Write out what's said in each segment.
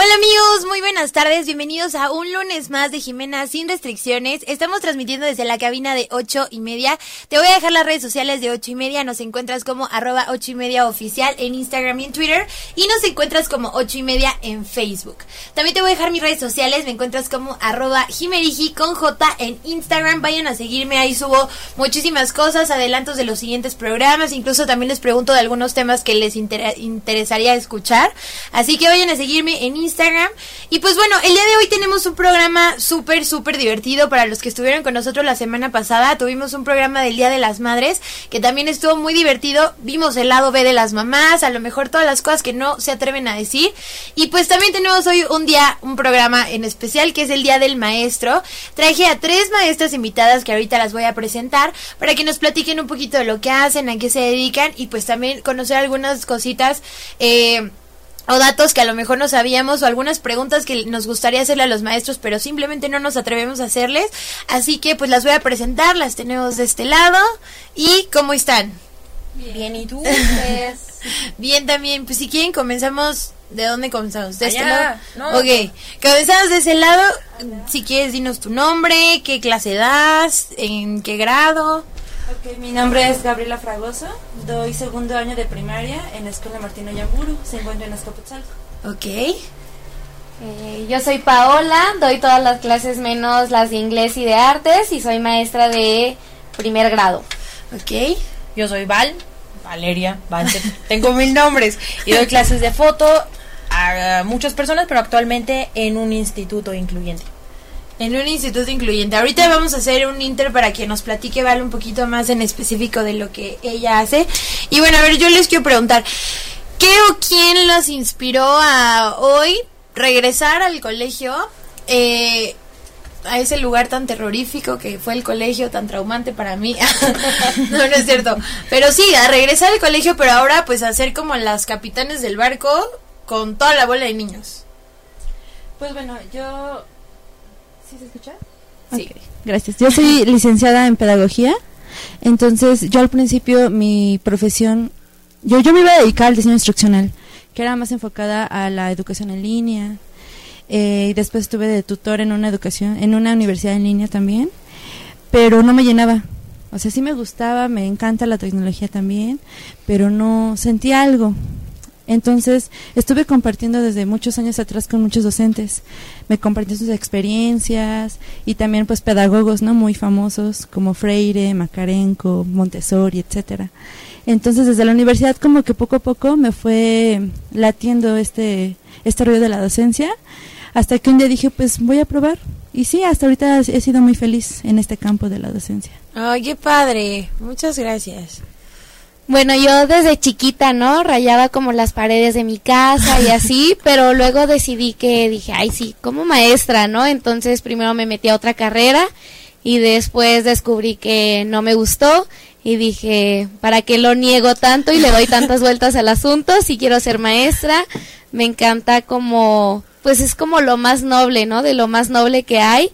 Hola amigos, muy buenas tardes, bienvenidos a un lunes más de Jimena sin restricciones. Estamos transmitiendo desde la cabina de ocho y media. Te voy a dejar las redes sociales de ocho y media, nos encuentras como arroba ocho y media oficial en Instagram y en Twitter y nos encuentras como ocho y media en Facebook. También te voy a dejar mis redes sociales, me encuentras como arroba jimeriji con J en Instagram, vayan a seguirme, ahí subo muchísimas cosas, adelantos de los siguientes programas, incluso también les pregunto de algunos temas que les interesaría escuchar. Así que vayan a seguirme en Instagram Instagram. Y pues bueno, el día de hoy tenemos un programa súper, súper divertido para los que estuvieron con nosotros la semana pasada. Tuvimos un programa del Día de las Madres que también estuvo muy divertido. Vimos el lado B de las mamás, a lo mejor todas las cosas que no se atreven a decir. Y pues también tenemos hoy un día, un programa en especial que es el Día del Maestro. Traje a tres maestras invitadas que ahorita las voy a presentar para que nos platiquen un poquito de lo que hacen, a qué se dedican y pues también conocer algunas cositas. Eh, o datos que a lo mejor no sabíamos o algunas preguntas que nos gustaría hacerle a los maestros pero simplemente no nos atrevemos a hacerles. Así que pues las voy a presentar, las tenemos de este lado. ¿Y cómo están? Bien, ¿y tú? Bien también, pues si quieren comenzamos, ¿de dónde comenzamos? ¿De este lado? ok, comenzamos de ese lado, si quieres dinos tu nombre, qué clase das, en qué grado. Ok, mi nombre es Gabriela Fragoso, doy segundo año de primaria en la Escuela Martino Yamburu, se encuentra en Azcapotzalco. Ok. Eh, yo soy Paola, doy todas las clases menos las de inglés y de artes y soy maestra de primer grado. Ok. Yo soy Val, Valeria, Val, tengo mil nombres y doy clases de foto a muchas personas, pero actualmente en un instituto incluyente. En un instituto incluyente. Ahorita vamos a hacer un inter para que nos platique Val un poquito más en específico de lo que ella hace. Y bueno, a ver, yo les quiero preguntar, ¿qué o quién los inspiró a hoy regresar al colegio? Eh, a ese lugar tan terrorífico que fue el colegio, tan traumante para mí. no, no es cierto. Pero sí, a regresar al colegio, pero ahora pues a ser como las capitanes del barco con toda la bola de niños. Pues bueno, yo ¿Sí se escucha? Sí. Gracias. Yo soy licenciada en pedagogía. Entonces, yo al principio mi profesión, yo, yo me iba a dedicar al diseño instruccional, que era más enfocada a la educación en línea. Eh, y después estuve de tutor en una educación, en una universidad en línea también, pero no me llenaba. O sea, sí me gustaba, me encanta la tecnología también, pero no sentía algo. Entonces, estuve compartiendo desde muchos años atrás con muchos docentes. Me compartí sus experiencias y también pues pedagogos, ¿no? Muy famosos como Freire, Macarenco, Montessori, etcétera. Entonces, desde la universidad como que poco a poco me fue latiendo este este rollo de la docencia hasta que un día dije, pues voy a probar. Y sí, hasta ahorita he sido muy feliz en este campo de la docencia. Ay, qué padre. Muchas gracias. Bueno, yo desde chiquita, ¿no? Rayaba como las paredes de mi casa y así, pero luego decidí que dije, ay, sí, como maestra, ¿no? Entonces primero me metí a otra carrera y después descubrí que no me gustó y dije, ¿para qué lo niego tanto y le doy tantas vueltas al asunto? Si quiero ser maestra, me encanta como, pues es como lo más noble, ¿no? De lo más noble que hay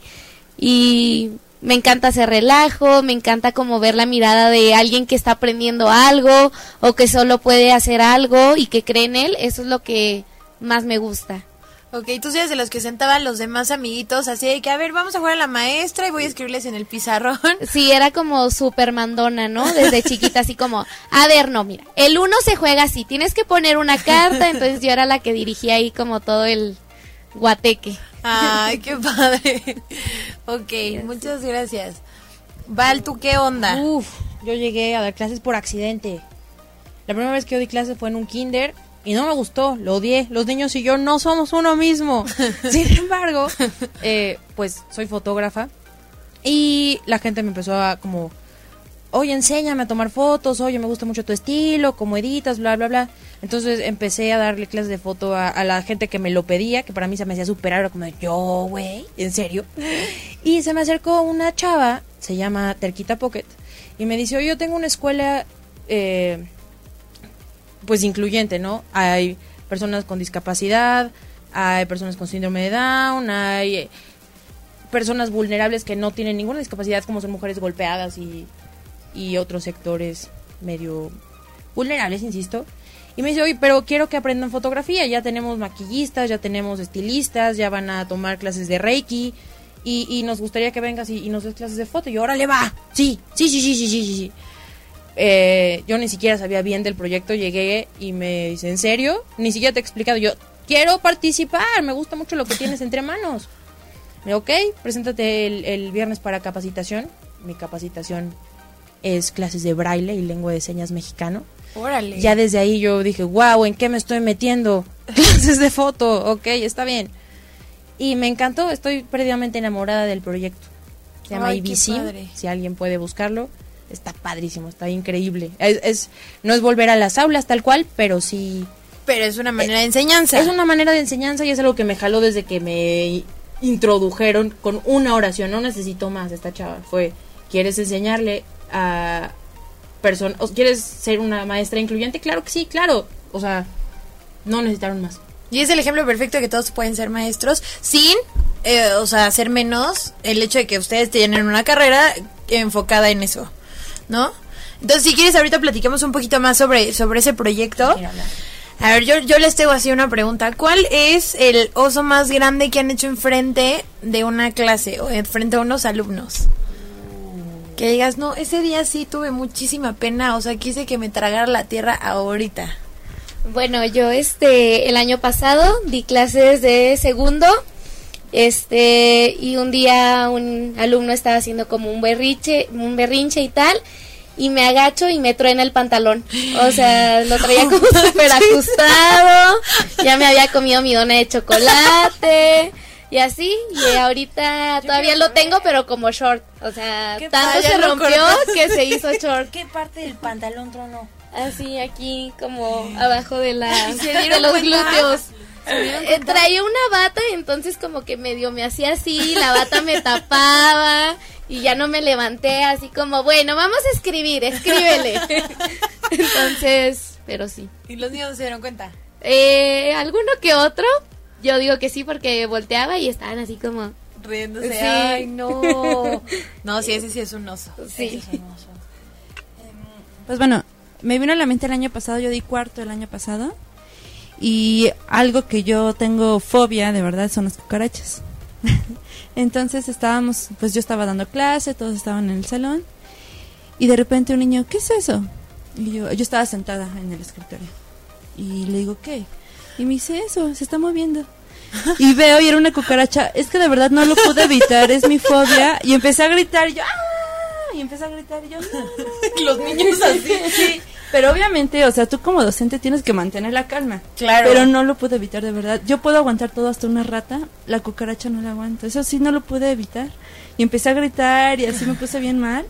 y me encanta hacer relajo, me encanta como ver la mirada de alguien que está aprendiendo algo o que solo puede hacer algo y que cree en él, eso es lo que más me gusta. Ok, tú eres de los que sentaban los demás amiguitos así de que, a ver, vamos a jugar a la maestra y voy a escribirles en el pizarrón. Sí, era como súper mandona, ¿no? Desde chiquita, así como, a ver, no, mira, el uno se juega así, tienes que poner una carta, entonces yo era la que dirigía ahí como todo el guateque. Ay, qué padre. ok, muchas gracias. Val, ¿tú qué onda? Uf, yo llegué a dar clases por accidente. La primera vez que yo di clases fue en un kinder y no me gustó, lo odié. Los niños y yo no somos uno mismo. Sin embargo, eh, pues soy fotógrafa y la gente me empezó a como oye, enséñame a tomar fotos, oye, me gusta mucho tu estilo, cómo editas, bla, bla, bla. Entonces empecé a darle clases de foto a, la gente que me lo pedía, que para mí se me hacía superar, como yo, güey, ¿en serio? Y se me acercó una chava, se llama Terquita Pocket, y me dice, oye, yo tengo una escuela, eh, pues incluyente, ¿no? Hay personas con discapacidad, hay personas con síndrome de Down, hay personas vulnerables que no tienen ninguna discapacidad, como son mujeres golpeadas y, y otros sectores medio vulnerables, insisto. Y me dice, oye, pero quiero que aprendan fotografía. Ya tenemos maquillistas, ya tenemos estilistas, ya van a tomar clases de Reiki. Y, nos gustaría que vengas y, nos des clases de foto. Y yo, órale, va. Sí, sí, sí, sí, sí, sí, sí. Eh, yo ni siquiera sabía bien del proyecto. Llegué y me dice, ¿en serio? Ni siquiera te he explicado. Yo, quiero participar. Me gusta mucho lo que tienes entre manos. Me dijo, ok, preséntate el, el viernes para capacitación. Mi capacitación es clases de braille y lengua de señas mexicano. Órale. Ya desde ahí yo dije, wow, ¿en qué me estoy metiendo? Clases de foto, ok, está bien. Y me encantó, estoy perdidamente enamorada del proyecto. Se llama Ay, IBC, si alguien puede buscarlo. Está padrísimo, está increíble. Es, es- no es volver a las aulas tal cual, pero sí... Pero es una manera de enseñanza. Es una manera de enseñanza y es algo que me jaló desde que me introdujeron con una oración. No necesito más esta chava. Fue, ¿quieres enseñarle a personas... ¿Quieres ser una maestra incluyente? Claro que sí, claro. O sea, no necesitaron más. Y es el ejemplo perfecto de que todos pueden ser maestros sin, eh, o sea, hacer menos el hecho de que ustedes tienen una carrera enfocada en eso, ¿no? Entonces, si quieres, ahorita platicamos un poquito más sobre, sobre ese proyecto. A ver, yo, yo les tengo así una pregunta. ¿Cuál es el oso más grande que han hecho enfrente de una clase o enfrente a unos alumnos? Que digas, no, ese día sí tuve muchísima pena, o sea, quise que me tragara la tierra ahorita. Bueno, yo este el año pasado di clases de segundo. Este, y un día un alumno estaba haciendo como un berrinche, un berrinche y tal, y me agacho y me truena el pantalón. O sea, lo traía como súper ajustado, ya me había comido mi dona de chocolate, y así, y ahorita todavía lo tengo, pero como short. O sea, ¿Qué tanto se rompió que se hizo short. ¿Qué parte del pantalón tronó? Así aquí como abajo de la ¿Se de los cuenta? glúteos. Eh, traía una bata y entonces como que medio me hacía así, la bata me tapaba y ya no me levanté así como, bueno, vamos a escribir, escríbele. entonces, pero sí. ¿Y los niños se dieron cuenta? Eh, alguno que otro, yo digo que sí porque volteaba y estaban así como, Riéndose. Sí. Ay, no. No, sí, ese sí es un oso. sí. Pues bueno, me vino a la mente el año pasado, yo di cuarto el año pasado. Y algo que yo tengo fobia, de verdad, son las cucarachas. Entonces estábamos, pues yo estaba dando clase, todos estaban en el salón. Y de repente un niño, ¿qué es eso? Y yo, yo estaba sentada en el escritorio. Y le digo, ¿qué? Y me dice, eso, se está moviendo. Y veo y era una cucaracha. Es que de verdad no lo pude evitar, es mi fobia. Y empecé a gritar, y yo, ¡ah! Y empecé a gritar, y yo, no, no, Los niños así. Sí, pero obviamente, o sea, tú como docente tienes que mantener la calma. Claro. Pero no lo pude evitar, de verdad. Yo puedo aguantar todo hasta una rata, la cucaracha no la aguanto. Eso sí, no lo pude evitar. Y empecé a gritar y así me puse bien mal.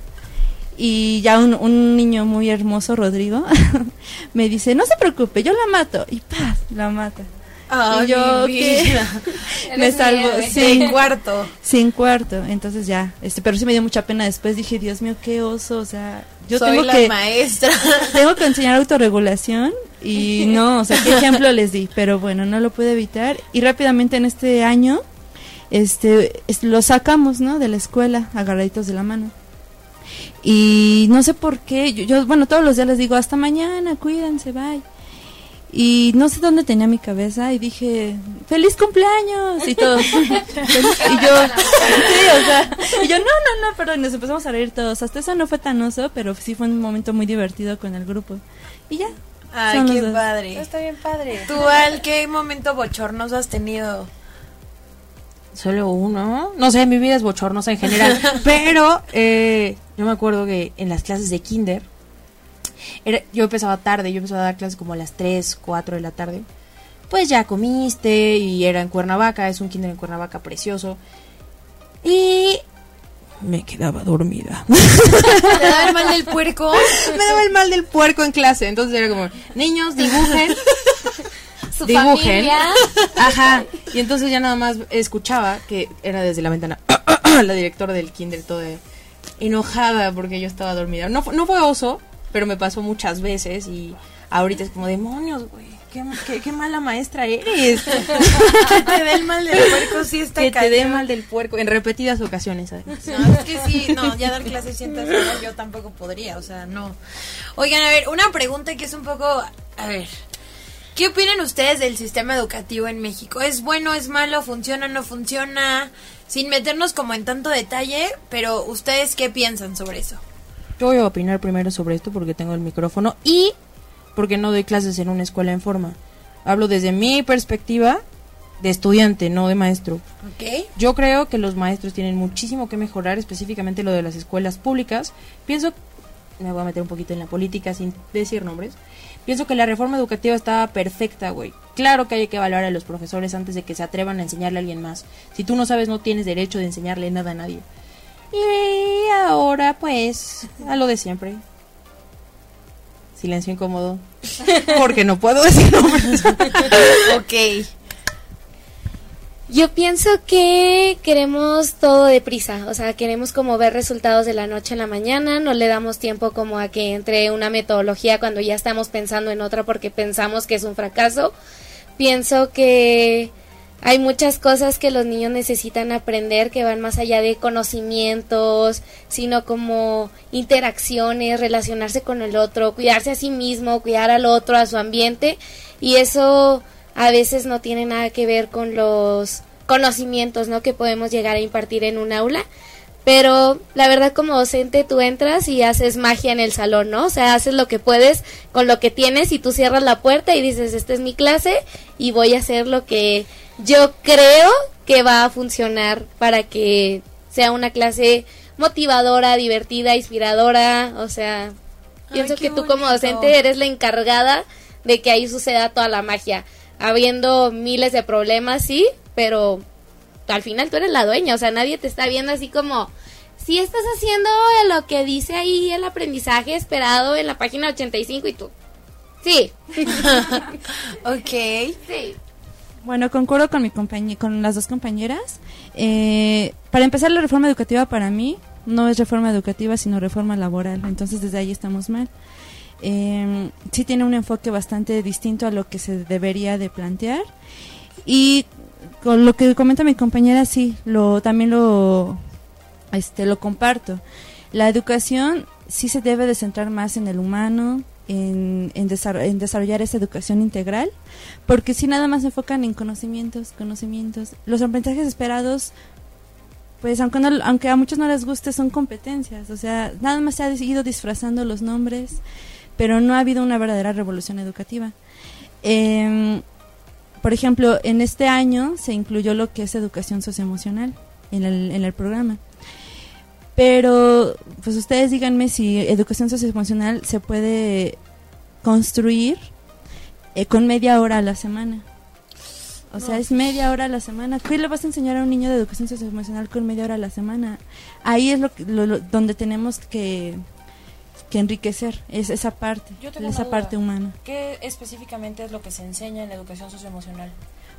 Y ya un, un niño muy hermoso, Rodrigo, me dice, no se preocupe, yo la mato. Y paz, la mata. Ay, y yo, vida. me salvo. En cuarto. Sin cuarto, entonces ya, este, pero sí me dio mucha pena después, dije, Dios mío, qué oso, o sea, yo Soy tengo la que, maestra. tengo que enseñar autorregulación y no, o sea, qué ejemplo les di, pero bueno, no lo pude evitar y rápidamente en este año este es- lo sacamos, ¿no? de la escuela agarraditos de la mano. Y no sé por qué, yo, yo, bueno, todos los días les digo, hasta mañana, cuídense, bye. Y no sé dónde tenía mi cabeza y dije, feliz cumpleaños y todos. y yo, sí, o sea, y yo, no, no, no, perdón, nos empezamos a reír todos. Hasta eso no fue tan oso, pero sí fue un momento muy divertido con el grupo. Y ya. Ay, qué dos. padre. Está bien padre. ¿Tú, Al, qué momento bochornoso has tenido? Solo uno. No sé, mi vida es bochornosa en general. pero eh, yo me acuerdo que en las clases de kinder, era- yo empezaba tarde, yo empezaba a dar clases como a las 3, 4 de la tarde. Pues ya comiste y era en Cuernavaca, es un kinder en Cuernavaca precioso. Y me quedaba dormida. ¿Te da el mal del puerco? me daba el mal del puerco en clase. Entonces era como, niños, dibujen. Su dibujen. familia. Ajá. Y entonces ya nada más escuchaba que era desde la ventana la directora del kinder toda enojada porque yo estaba dormida. No, no fue oso, pero me pasó muchas veces y ahorita es como demonios, güey. qué, qué, qué mala maestra eres. que te dé el mal del puerco, sí está que te dé mal del puerco, en repetidas ocasiones, además. No, es que sí, no, ya dar clases cientas horas yo tampoco podría, o sea, no. Oigan, a ver, una pregunta que es un poco, a ver, ¿qué opinan ustedes del sistema educativo en México? ¿Es bueno, es malo, funciona, no funciona? Sin meternos como en tanto detalle, pero ustedes qué piensan sobre eso? Yo voy a opinar primero sobre esto porque tengo el micrófono y porque no doy clases en una escuela en forma. Hablo desde mi perspectiva de estudiante, no de maestro. ¿Ok? Yo creo que los maestros tienen muchísimo que mejorar, específicamente lo de las escuelas públicas. Pienso, me voy a meter un poquito en la política sin decir nombres. Pienso que la reforma educativa está perfecta, güey. Claro que hay que evaluar a los profesores antes de que se atrevan a enseñarle a alguien más. Si tú no sabes, no tienes derecho de enseñarle nada a nadie. Y ahora, pues, a lo de siempre. Silencio incómodo. Porque no puedo decir nombres. Ok. Yo pienso que queremos todo deprisa, o sea, queremos como ver resultados de la noche a la mañana, no le damos tiempo como a que entre una metodología cuando ya estamos pensando en otra porque pensamos que es un fracaso. Pienso que hay muchas cosas que los niños necesitan aprender que van más allá de conocimientos, sino como interacciones, relacionarse con el otro, cuidarse a sí mismo, cuidar al otro, a su ambiente, y eso a veces no tiene nada que ver con los conocimientos, ¿no? que podemos llegar a impartir en un aula. Pero la verdad como docente tú entras y haces magia en el salón, ¿no? O sea, haces lo que puedes con lo que tienes y tú cierras la puerta y dices, esta es mi clase y voy a hacer lo que yo creo que va a funcionar para que sea una clase motivadora, divertida, inspiradora, o sea, pienso que tú como docente eres la encargada de que ahí suceda toda la magia, habiendo miles de problemas, sí, pero al final tú eres la dueña, o sea, nadie te está viendo así como si estás haciendo lo que dice ahí el aprendizaje esperado en la página 85 y tú. Sí. Ok. sí. Bueno, concuerdo con mi con las dos compañeras. Eh, para empezar, la reforma educativa para mí no es reforma educativa, sino reforma laboral. Entonces, desde ahí estamos mal. Eh, sí tiene un enfoque bastante distinto a lo que se debería de plantear. Y con lo que comenta mi compañera, sí, lo también lo, este, lo comparto. La educación sí se debe de centrar más en el humano, en, en, en desarrollar esa educación integral, porque si nada más se enfocan en conocimientos, conocimientos. Los aprendizajes esperados, pues aunque, no- aunque a muchos no les guste, son competencias. O sea, nada más se ha ido disfrazando los nombres, pero no ha habido una verdadera revolución educativa. Em, por ejemplo, en este año se incluyó lo que es educación socioemocional en el, en el programa. Pero, pues ustedes díganme si educación socioemocional se puede construir eh, con media hora a la semana. O sea, es media hora a la semana. ¿Qué le vas a enseñar a un niño de educación socioemocional con media hora a la semana? Ahí es lo, lo- lo- donde tenemos que, que enriquecer, es esa parte, esa parte humana. ¿Qué específicamente es lo que se enseña en la educación socioemocional?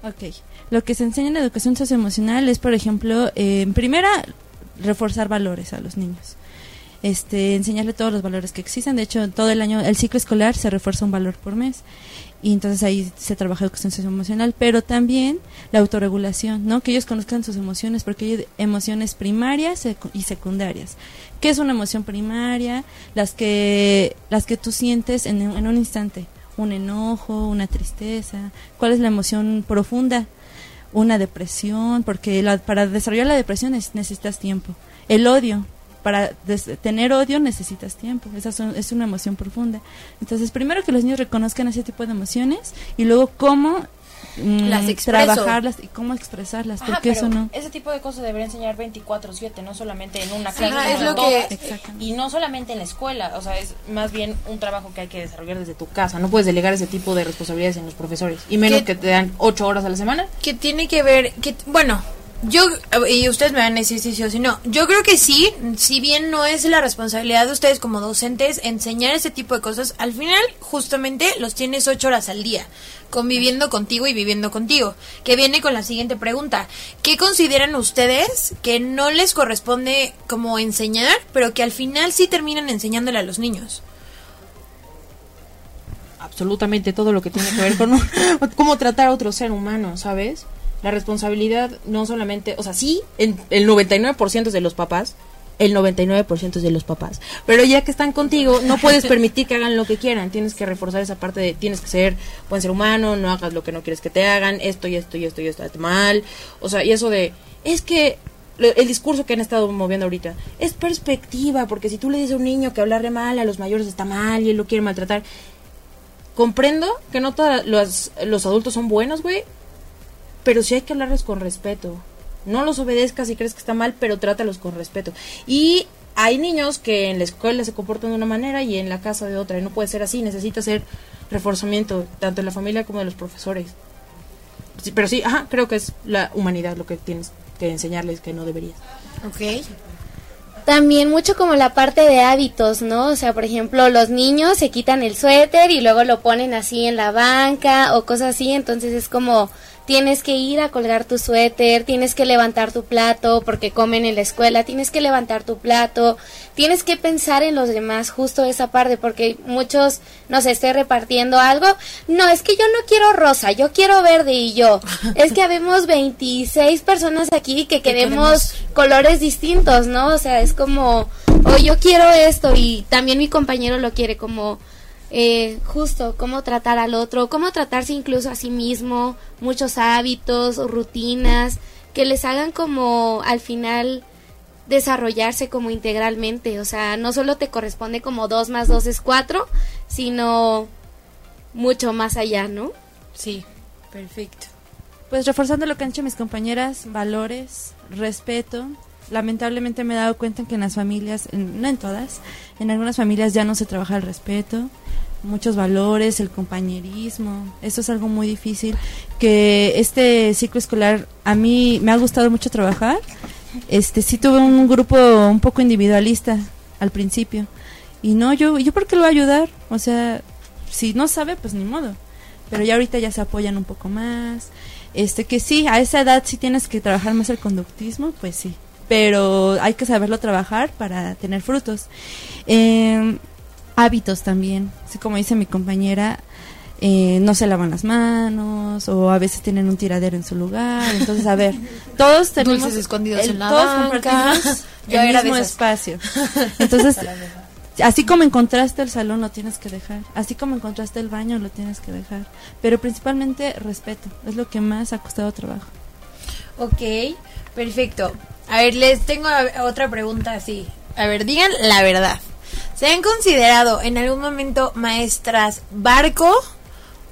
Ok. Lo que se enseña en la educación socioemocional es, por ejemplo, eh, en primera, reforzar valores a los niños. Este, enseñarle todos los valores que existen. De hecho, todo el año, el ciclo escolar se refuerza un valor por mes. Y entonces ahí se trabaja educación socioemocional, pero también la autorregulación, ¿no? Que ellos conozcan sus emociones, porque hay emociones primarias y secundarias. ¿Qué es una emoción primaria? Las que, las que tú sientes en, en un instante. Un enojo, una tristeza. ¿Cuál es la emoción profunda? Una depresión, porque la- para desarrollar la depresión es- necesitas tiempo. El odio, para des- tener odio necesitas tiempo. Esa son- es una emoción profunda. Entonces, primero que los niños reconozcan ese tipo de emociones y luego cómo mm, Las expreso. trabajarlas y cómo expresarlas, Ajá, porque eso no. ese tipo de cosas debería enseñar 24/7, no solamente en una clase, ajá, es lo que-. Y no solamente en la escuela, o sea, es más bien un trabajo que hay que desarrollar desde tu casa. No puedes delegar ese tipo de responsabilidades en los profesores. Y menos ¿Qué- que te dan ocho horas a la semana. que tiene que ver, que bueno, yo, y ustedes me van a decir si sí o si no, yo creo que sí, si bien no es la responsabilidad de ustedes como docentes enseñar ese tipo de cosas, al final justamente los tienes ocho horas al día, conviviendo contigo y viviendo contigo, que viene con la siguiente pregunta, ¿qué consideran ustedes que no les corresponde como enseñar, pero que al final sí terminan enseñándole a los niños? absolutamente todo lo que tiene que ver con cómo tratar a otro ser humano, ¿sabes? La responsabilidad no solamente, o sea, sí, en el 99% es de los papás, el 99% es de los papás, pero ya que están contigo, no puedes permitir que hagan lo que quieran, tienes que reforzar esa parte de tienes que ser buen ser humano, no hagas lo que no quieres que te hagan, esto y esto y esto y esto está mal, o sea, y eso de, es que el discurso que han estado moviendo ahorita es perspectiva, porque si tú le dices a un niño que hablarle mal a los mayores está mal y él lo quiere maltratar, comprendo que no todos los, los adultos son buenos, güey, pero sí hay que hablarles con respeto. No los obedezcas si crees que está mal, pero trátalos con respeto. Y hay niños que en la escuela se comportan de una manera y en la casa de otra, y no puede ser así, necesita ser reforzamiento, tanto en la familia como de los profesores. Sí, pero sí, ajá, creo que es la humanidad lo que tienes que enseñarles que no deberías. Ok. También mucho como la parte de hábitos, ¿no? O sea, por ejemplo, los niños se quitan el suéter y luego lo ponen así en la banca o cosas así, entonces es como tienes que ir a colgar tu suéter, tienes que levantar tu plato porque comen en la escuela, tienes que levantar tu plato, tienes que pensar en los demás, justo esa parte, porque muchos, no sé, esté repartiendo algo, no, es que yo no quiero rosa, yo quiero verde y yo, es que habemos 26 personas aquí que queremos colores distintos, ¿no? O sea, es como, o yo quiero esto y también mi compañero lo quiere como eh, justo cómo tratar al otro, cómo tratarse incluso a sí mismo, muchos hábitos rutinas que les hagan como al final desarrollarse como integralmente, o sea, no solo te corresponde como dos más dos es cuatro, sino mucho más allá, ¿no? Sí, perfecto. Pues reforzando lo que han dicho mis compañeras, valores, respeto. Lamentablemente me he dado cuenta que en las familias, en- no en todas, en algunas familias ya no se trabaja el respeto, muchos valores, el compañerismo. Eso es algo muy difícil que este ciclo escolar a mí me ha gustado mucho trabajar. Este sí tuve un grupo un poco individualista al principio. Y no, yo yo por qué lo voy a ayudar? O sea, si no sabe, pues ni modo pero ya ahorita ya se apoyan un poco más. Este que sí, a esa edad sí tienes que trabajar más el conductismo, pues sí, pero hay que saberlo trabajar para tener frutos. Eh, hábitos también, así como dice mi compañera, eh, no se lavan las manos o a veces tienen un tiradero en su lugar. Entonces, a ver, todos tenemos Dulces escondidos el- en la todos banca. Yo el mismo espacio. Entonces, así como encontraste el salón lo tienes que dejar, así como encontraste el baño lo tienes que dejar, pero principalmente respeto, es lo que más ha costado trabajo. Ok, perfecto. A ver, les tengo otra pregunta así. A ver, digan la verdad. ¿Se han considerado en algún momento maestras barco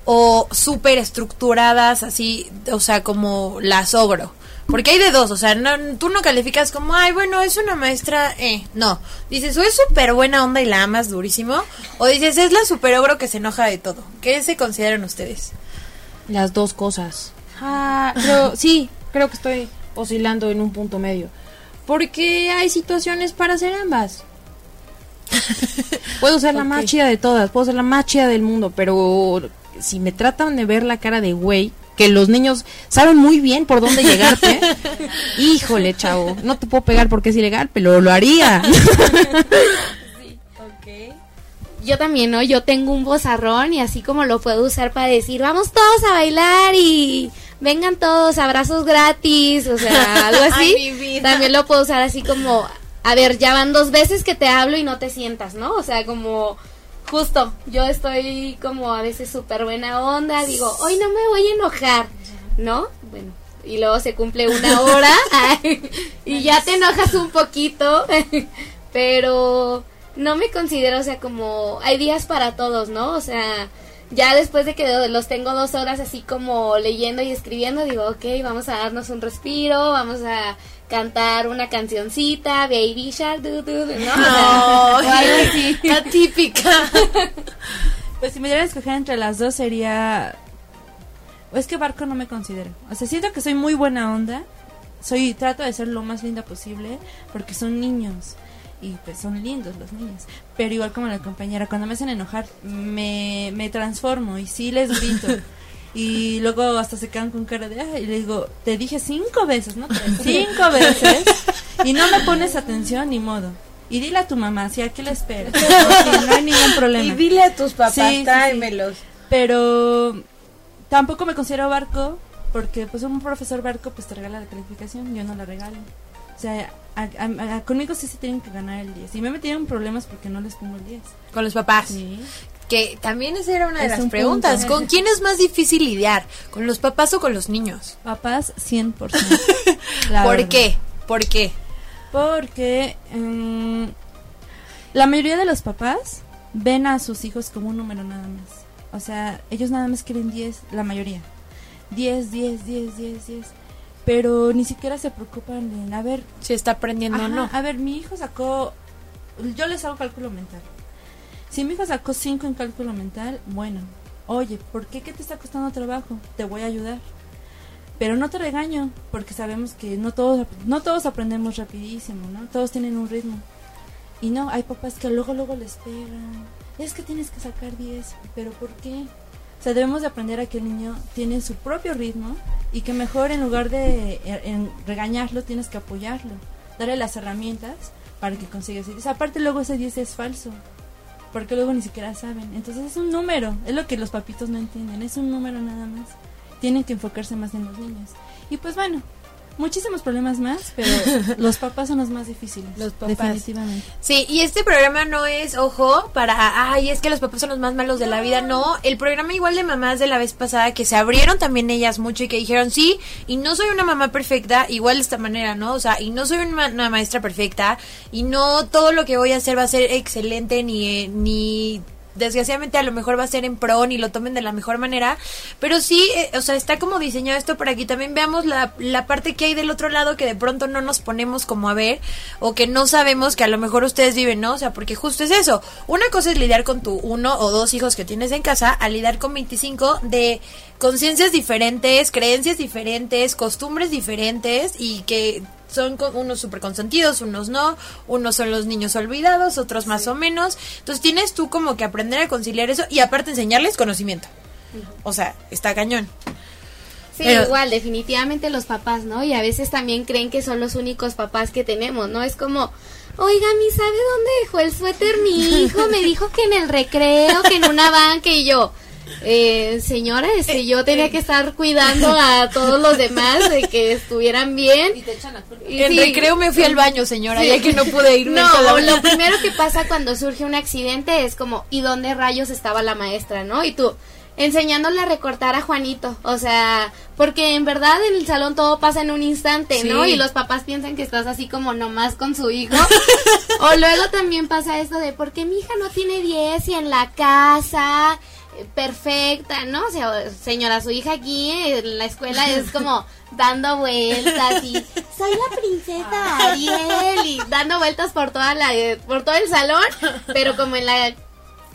o súper estructuradas así, o sea, como las ogro? Porque hay de dos, o sea, no, tú no calificas como, ay, bueno, es una maestra, eh, no. Dices, o es súper buena onda y la amas durísimo, o dices, es la super ogro que se enoja de todo. ¿Qué se consideran ustedes? Las dos cosas. Ah, pero sí, creo que estoy oscilando en un punto medio. Porque hay situaciones para hacer ambas. Puedo ser la más chida de todas, puedo ser la más chida del mundo, pero si me tratan de ver la cara de güey, que los niños saben muy bien por dónde llegarte, híjole, chavo, no te puedo pegar porque es ilegal, pero lo haría. Yo también, ¿no? Yo tengo un bozarrón y así como lo puedo usar para decir, vamos todos a bailar y vengan todos, abrazos gratis, o sea, algo así. Ay. También lo puedo usar así como, a ver, ya van dos veces que te hablo y no te sientas, ¿no? O sea, como, justo, yo estoy como a veces súper buena onda, digo, hoy no me voy a enojar, ¿no? Bueno. Y luego se cumple una hora y ya te enojas un poquito, pero no me considero, o sea, como hay días para todos, ¿no? O sea, ya después de que los tengo dos horas así como leyendo y escribiendo, digo, ok, vamos a darnos un respiro, vamos a cantar una cancioncita, Baby Shark, du, du, du, ¿no? O sea, o algo así. La típica. Pues si me dieran a escoger entre las dos sería... o Es que barco no me considero. O sea, siento que soy muy buena onda. Soy, trato de ser lo más linda posible porque son niños. Y pues son lindos los niños. Pero igual como la compañera, cuando me hacen enojar, me, me transformo y sí les grito. Y luego hasta se quedan con cara de, ay, y le digo, te dije cinco veces, ¿no? Tres, cinco veces. Y no me pones atención, ni modo. Y dile a tu mamá, si aquí la esperas. Porque no hay ningún problema. Y dile a tus papás, Sí, sí, sí. tráemelos. Pero tampoco me considero barco porque pues un profesor barco pues te regala la calificación, yo no la regalo. O sea, a- a- a- conmigo sí se tienen que ganar el 10. Y me metieron problemas porque no les pongo el 10. Con los papás. Sí. Que también esa era una de Es las un preguntas. punto. ¿Con quién es más difícil lidiar? ¿Con los papás o con los niños? Papás 100%. la ¿Por verdad. qué? ¿Por qué? Porque mm, la mayoría de los papás ven a sus hijos como un número nada más. O sea, ellos nada más quieren 10, la mayoría. 10, 10, 10, 10, 10. Pero ni siquiera se preocupan en, a ver, Si está aprendiendo o no. a ver, mi hijo sacó, yo les hago cálculo mental. Si mi hijo sacó 5 en cálculo mental, bueno, oye, ¿por qué qué te está costando trabajo? Te voy a ayudar. Pero no te regaño, porque sabemos que no todos, no todos aprendemos rapidísimo, ¿no? Todos tienen un ritmo. Y no, hay papás que luego, luego les pegan. Es que tienes que sacar 10, pero ¿por qué? O sea, debemos de aprender a que el niño tiene su propio ritmo y que mejor en lugar de eh, regañarlo, tienes que apoyarlo. Darle las herramientas para que consiga ese 10. Aparte, luego ese 10 es falso, porque luego ni siquiera saben. Entonces es un número, es lo que los papitos no entienden, es un número nada más. Tienen que enfocarse más en los niños. Y pues bueno, muchísimos problemas más, pero los papás son los más difíciles. Los papás. Definitivamente. Sí, y este programa no es, ojo, para, ay, es que los papás son los más malos de la vida. No, el programa igual de mamás de la vez pasada, que se abrieron también ellas mucho y que dijeron, sí, y no soy una mamá perfecta, igual de esta manera, ¿no? O sea, y no soy una, ma- una maestra perfecta, y no todo lo que voy a hacer va a ser excelente, ni, eh, ni desgraciadamente a lo mejor va a ser en pro ni lo tomen de la mejor manera, pero sí, eh, o sea, está como diseñado esto para que también veamos la, la parte que hay del otro lado que de pronto no nos ponemos como a ver o que no sabemos que a lo mejor ustedes viven, ¿no? O sea, porque justo es eso. Una cosa es lidiar con tu uno o dos hijos que tienes en casa, a lidiar con 25 de conciencias diferentes, creencias diferentes, costumbres diferentes y que son con- unos súper consentidos, unos no, unos son los niños olvidados, otros más o menos. Entonces tienes tú como que aprender a conciliar eso y aparte enseñarles conocimiento. O sea, está cañón. Sí, Pero- igual, definitivamente los papás, ¿no? Y a veces también creen que son los únicos papás que tenemos, ¿no? Es como, oiga, mi sabe dónde dejó el suéter mi hijo? Me dijo que en el recreo, que en una banca y yo. Eh, señora, este, yo tenía que estar cuidando a todos los demás de que estuvieran bien. Y te echan la culpa. Y En sí, recreo me fui al baño, señora, Sí. ya que no pude irme. No, lo primero que pasa cuando surge un accidente es como, ¿y dónde rayos estaba la maestra, no? Y tú, enseñándole a recortar a Juanito, o sea, porque en verdad en el salón todo pasa en un instante, ¿no? Y los papás piensan que estás así como nomás con su hijo. o luego también pasa esto de, ¿por qué mi hija no tiene 10 y en la casa? Perfecta, ¿no? O sea, señora, su hija aquí en la escuela es como dando vueltas y soy la princesa Ariel y dando vueltas por toda la por todo el salón, pero como en la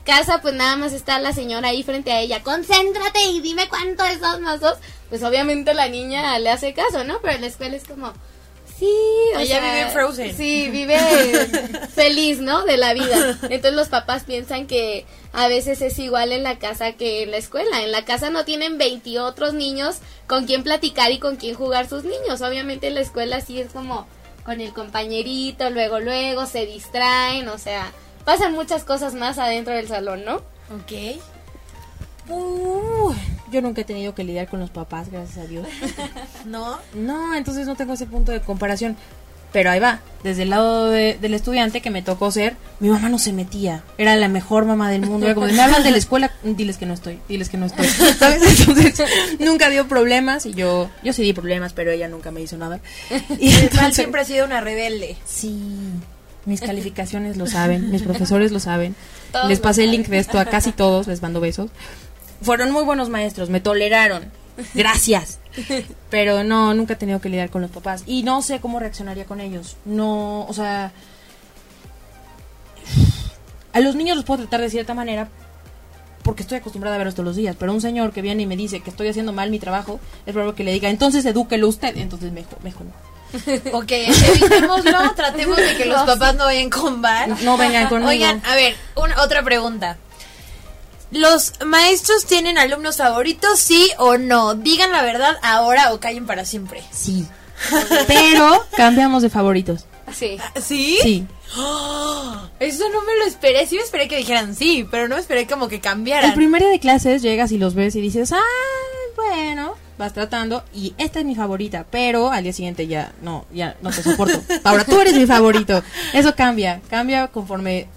casa pues nada más está la señora ahí frente a ella, concéntrate y dime cuánto es dos más pues obviamente la niña le hace caso, ¿no? Pero en la escuela es como Sí, o Ella sea, vive en Frozen. Sí, vive feliz, ¿no? De la vida. Entonces los papás piensan que a veces es igual en la casa que en la escuela. En la casa no tienen 20 otros niños con quien platicar y con quien jugar sus niños. Obviamente en la escuela sí es como con el compañerito, luego, luego se distraen, o sea, pasan muchas cosas más adentro del salón, ¿no? Ok. Uh, yo nunca he tenido que lidiar con los papás, gracias a Dios. ¿No? No, entonces no tengo ese punto de comparación. Pero ahí va, desde el lado de- del estudiante que me tocó ser, mi mamá no se metía. Era la mejor mamá del mundo. Era como, me hablan de la escuela, diles que no estoy, diles que no estoy. ¿Sabes? Entonces, nunca dio problemas y yo, yo sí di problemas, pero ella nunca me hizo nada. Y entonces, siempre ha sido una rebelde. sí, mis calificaciones lo saben, mis profesores lo saben. Todos les pasé el link de esto a casi todos, les mando besos. Fueron muy buenos maestros, me toleraron. Gracias. Pero no, nunca he tenido que lidiar con los papás. Y no sé cómo reaccionaría con ellos. No, o sea. A los niños los puedo tratar de cierta manera porque estoy acostumbrada a verlos todos los días. Pero un señor que viene y me dice que estoy haciendo mal mi trabajo, es probable que le diga, entonces edúquelo usted. Entonces mejor, mejor no. Ok, evitémoslo, tratemos de que los papás no vayan con Val. No vengan conmigo. Oigan, a ver, una, otra pregunta. ¿Los maestros tienen alumnos favoritos, sí o no? Digan la verdad ahora o callen para siempre. Sí. Pero cambiamos de favoritos. Sí. ¿Sí? Sí. Eso no me lo esperé. Sí me esperé que dijeran sí, pero no me esperé como que cambiaran. El primer día de clases llegas y los ves y dices, ah, bueno, vas tratando y esta es mi favorita, pero al día siguiente ya no, ya no te soporto. Ahora tú eres mi favorito. Eso cambia, cambia conforme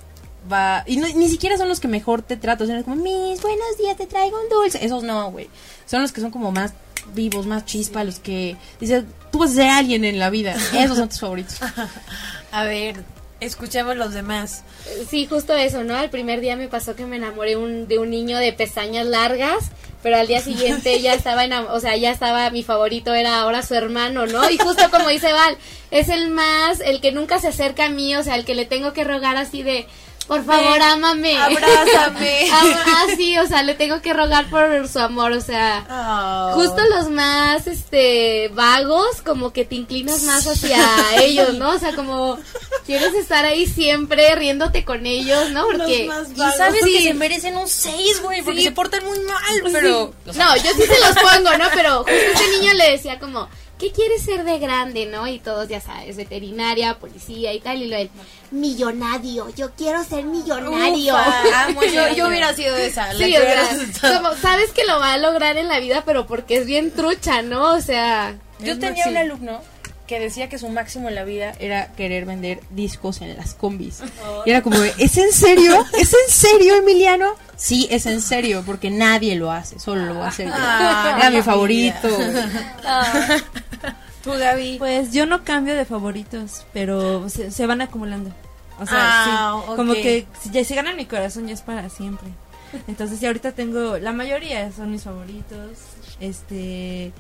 va y no- ni siquiera son los que mejor te trato, son como, mis buenos días, te traigo un dulce. Esos no, güey. Son los que son como más vivos, más chispa, los que dices, tú vas a ser alguien en la vida. Esos son tus favoritos. A ver, escuchemos los demás. Sí, justo eso, ¿no? El primer día me pasó que me enamoré un- de un niño de pestañas largas, pero al día siguiente ya estaba, enam- o sea, ya estaba, mi favorito era ahora su hermano, ¿no? Y justo como dice Val, es el más, el que nunca se acerca a mí, o sea, el que le tengo que rogar así de, por favor, Ven, ámame. abrázame. ah, sí, o sea, le tengo que rogar por su amor, o sea, Oh. Justo los más este vagos, como que te inclinas más hacia ellos, ¿no? O sea, como quieres estar ahí siempre riéndote con ellos, ¿no? Porque más Y vagos. sabes Sí. que se merecen un 6, güey, porque Sí. se portan muy mal, Sí. pero No, yo sí se los pongo, ¿no? Pero justo este niño le decía como, ¿qué quieres ser de grande, no? Y todos, ya sabes, veterinaria, policía y tal, y lo él, millonario, yo quiero ser millonario. Ufa, amo yo, yo hubiera sido esa. la Sí, que o hubiera sea, asustado. como sabes que lo va a lograr en la vida, pero porque es bien trucha, ¿no? O sea, Yo tenía sí. un alumno que decía que su máximo en la vida era querer vender discos en las combis. Y era como, ¿es en serio? ¿Es en serio, Emiliano? Sí, es en serio, porque nadie lo hace, solo lo voy a hacer yo. Ah, era mi mi favorito. Tú, Gaby. Pues yo no cambio de favoritos, pero se, se van acumulando. O sea, Ah, sí, como que si ya se gana mi corazón ya es para siempre. Entonces, ya ahorita tengo, la mayoría son mis favoritos. Este,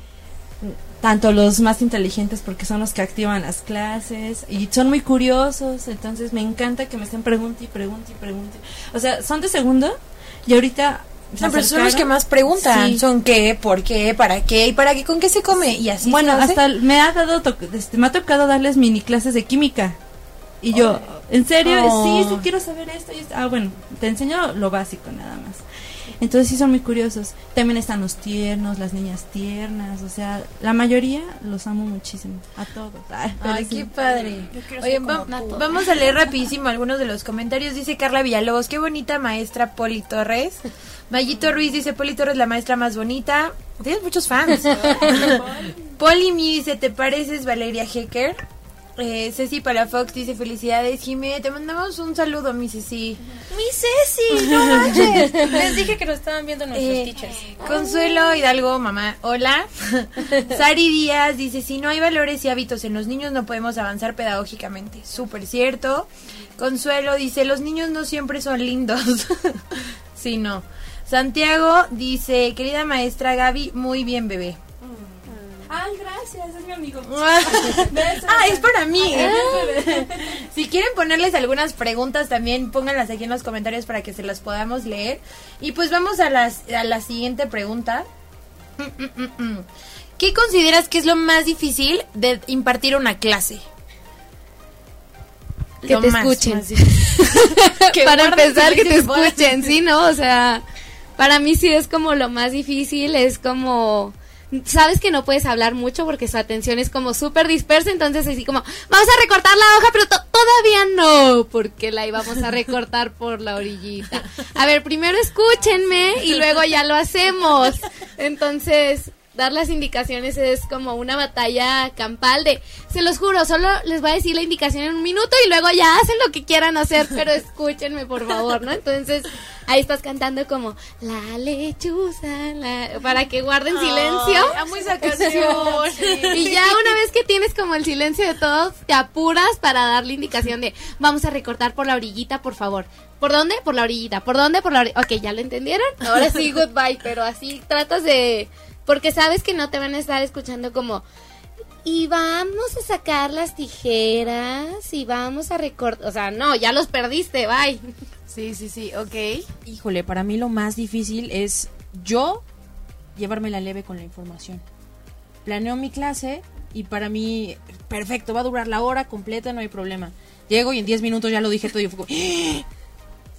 tanto los más inteligentes porque son los que activan las clases y son muy curiosos, entonces me encanta que me estén pregunte y pregunte y pregunte. O sea, son de segundo y ahorita No, pero son los que más preguntan. Sí. Son qué, por qué, para qué y para qué, con qué se come. Y así bueno, se hace. hasta me ha dado este, me ha tocado darles mini clases de química. Y yo, ¿en serio? Oh. Sí, sí quiero saber esto, y esto. Ah, bueno, te enseño lo básico nada más. Entonces sí son muy curiosos. También están los tiernos, las niñas tiernas, o sea, la mayoría los amo muchísimo, a todos. Ay, pero Ay, sí. qué padre. quiero Oye, va- tú. vamos a leer rapidísimo algunos de los comentarios. Dice Carla Villalobos, qué bonita maestra Poli Torres. Mayito Ruiz dice, Poli Torres la maestra más bonita. Tienes muchos fans. Poli Mi dice, ¿te pareces Valeria Hecker? Eh, Ceci Palafox dice, felicidades, Jimé. Te mandamos un saludo, mi Ceci. Mi Ceci, no manches. Les dije que nos estaban viendo nuestros Eh, teachers. Consuelo Hidalgo, mamá, hola. Sari Díaz dice, si no hay valores y hábitos en los niños no podemos avanzar pedagógicamente. Súper cierto. Consuelo dice, los niños no siempre son lindos. sí, no. Santiago dice, querida maestra Gaby, muy bien, bebé. Ay, gracias, es mi amigo. ah, es para mí. si quieren ponerles algunas preguntas también, pónganlas aquí en los comentarios para que se las podamos leer. Y pues vamos a, las, a la siguiente pregunta. Mm, mm, mm, mm. ¿Qué consideras que es lo más difícil de impartir una clase? Que Lo te más, escuchen. más difícil. Que para empezar, que te escuchen, ¿sí, no? O sea, para mí sí es como lo más difícil, es como... Sabes que no puedes hablar mucho porque su atención es como súper dispersa, entonces así como, vamos a recortar la hoja, pero to- todavía no, porque la íbamos a recortar por la orillita. A ver, primero escúchenme y luego ya lo hacemos. Entonces, dar las indicaciones es como una batalla campal de, se los juro, solo les voy a decir la indicación en un minuto y luego ya hacen lo que quieran hacer, pero escúchenme por favor, ¿no? Entonces ahí estás cantando como la lechuza, la- para que guarden silencio. Amo esa canción. Y ya una vez que tienes como el silencio de todos, te apuras para darle indicación de vamos a recortar por la orillita, por favor. ¿Por dónde? Por la orillita. ¿Por dónde? Por la orillita. Ok, ¿ya lo entendieron? Ahora sí, goodbye. Pero así tratas de... Porque sabes que no te van a estar escuchando como... Y vamos a sacar las tijeras y vamos a recortar... O sea, no, ya los perdiste, bye. Sí, sí, sí, ok. Híjole, para mí lo más difícil es yo llevarme la leve con la información. Planeo mi clase y para mí, perfecto, va a durar la hora completa, no hay problema. Llego y en 10 minutos ya lo dije todo y fue como, "¡Ah!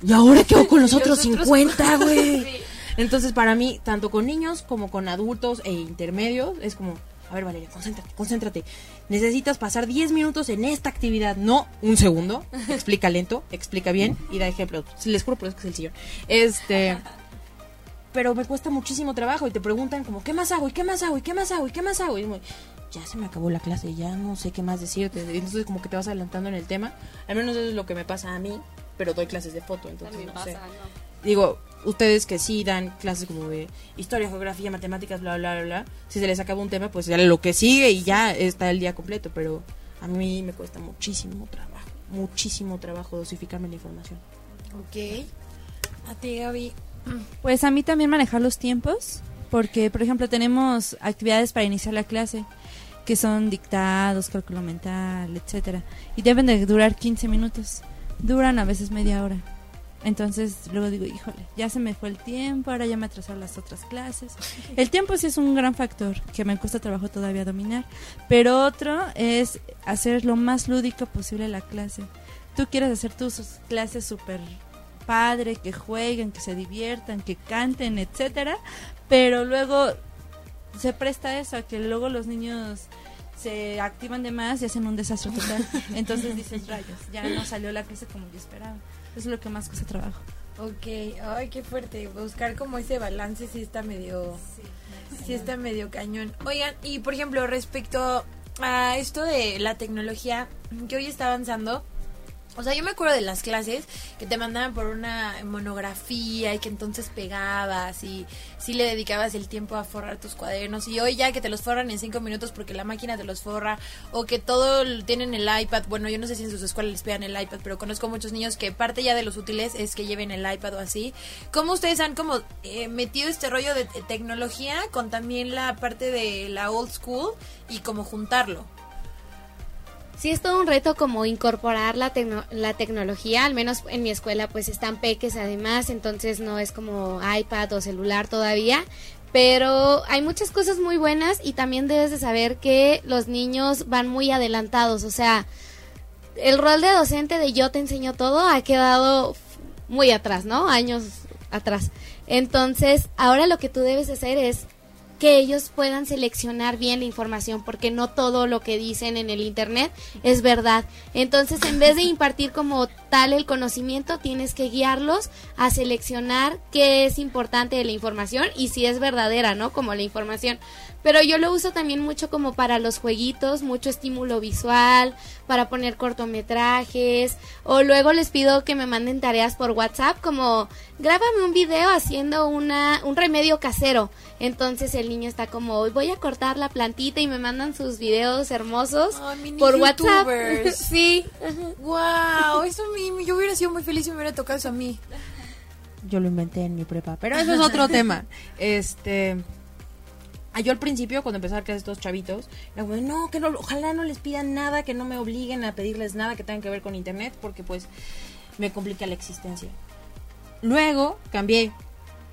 ¿y ahora qué hago con los otros 50, güey? Entonces para mí, tanto con niños como con adultos e intermedios, es como, a ver Valeria, concéntrate, concéntrate. Necesitas pasar 10 minutos en esta actividad, no un segundo. Explica lento, explica bien y da ejemplo. Les juro por eso que es el sillón. Este pero me cuesta muchísimo trabajo y te preguntan como, ¿qué más hago? ¿Y qué más hago? ¿Y qué más hago? ¿Y qué más hago? Y muy, ya se me acabó la clase, ya no sé qué más decirte. Entonces como que te vas adelantando en el tema. Al menos eso es lo que me pasa a mí, pero doy clases de foto, entonces no sé. Digo, ustedes que sí dan clases como de historia, geografía, matemáticas, bla, bla, bla, bla, si se les acaba un tema, pues ya lo que sigue y ya está el día completo, pero a mí me cuesta muchísimo trabajo, muchísimo trabajo dosificarme la información. Ok. A ti, Gaby. Pues a mí también manejar los tiempos, porque por ejemplo tenemos actividades para iniciar la clase que son dictados, cálculo mental, etcétera, y deben de durar 15 minutos. Duran a veces media hora. Entonces luego digo, híjole, ya se me fue el tiempo, ahora ya me atrasaron las otras clases. El tiempo sí es un gran factor que me cuesta trabajo todavía dominar, pero otro es hacer lo más lúdico posible la clase. Tú quieres hacer tus clases súper padre, que jueguen, que se diviertan, que canten, etcétera, pero luego se presta eso a que luego los niños se activan de más y hacen un desastre total. Entonces dices, rayos, ya no salió la clase como yo esperaba. Es lo que más cuesta trabajo. Ok, ay, qué fuerte. Buscar como ese balance sí está medio... Sí, está medio cañón. Oigan, y por ejemplo, respecto a esto de la tecnología que hoy está avanzando, o sea, yo me acuerdo de las clases que te mandaban por una monografía y que entonces pegabas y sí le dedicabas el tiempo a forrar tus cuadernos y hoy ya que te los forran en cinco minutos porque la máquina te los forra o que todo tienen el iPad, bueno, yo no sé si en sus escuelas les pegan el iPad, pero conozco muchos niños que parte ya de los útiles es que lleven el iPad o así. ¿Cómo ustedes han como eh, metido este rollo de tecnología con también la parte de la old school y como juntarlo? Sí es todo un reto como incorporar la, la tecnología, al menos en mi escuela pues están peques además, entonces no es como iPad o celular todavía, pero hay muchas cosas muy buenas y también debes de saber que los niños van muy adelantados, o sea, el rol de docente de yo te enseño todo ha quedado muy atrás, ¿no? Años atrás. Entonces, ahora lo que tú debes hacer es que ellos puedan seleccionar bien la información, porque no todo lo que dicen en el Internet es verdad. Entonces, en vez de impartir como tal el conocimiento, tienes que guiarlos a seleccionar qué es importante de la información y si es verdadera, ¿no? Como la información. Pero yo lo uso también mucho como para los jueguitos, mucho estímulo visual, para poner cortometrajes, o luego les pido que me manden tareas por WhatsApp, como grábame un video haciendo una, un remedio casero. Entonces el niño está como, hoy voy a cortar la plantita y me mandan sus videos hermosos por WhatsApp. sí. Wow, eso a mí, yo hubiera sido muy feliz si me hubiera tocado eso a mí. Yo lo inventé en mi prepa, pero eso es otro tema. Este, Ah, yo al principio, cuando empezaba a hacer estos chavitos, era como, no, que no, ojalá no les pidan nada, que no me obliguen a pedirles nada que tenga que ver con internet, porque pues me complica la existencia. Luego cambié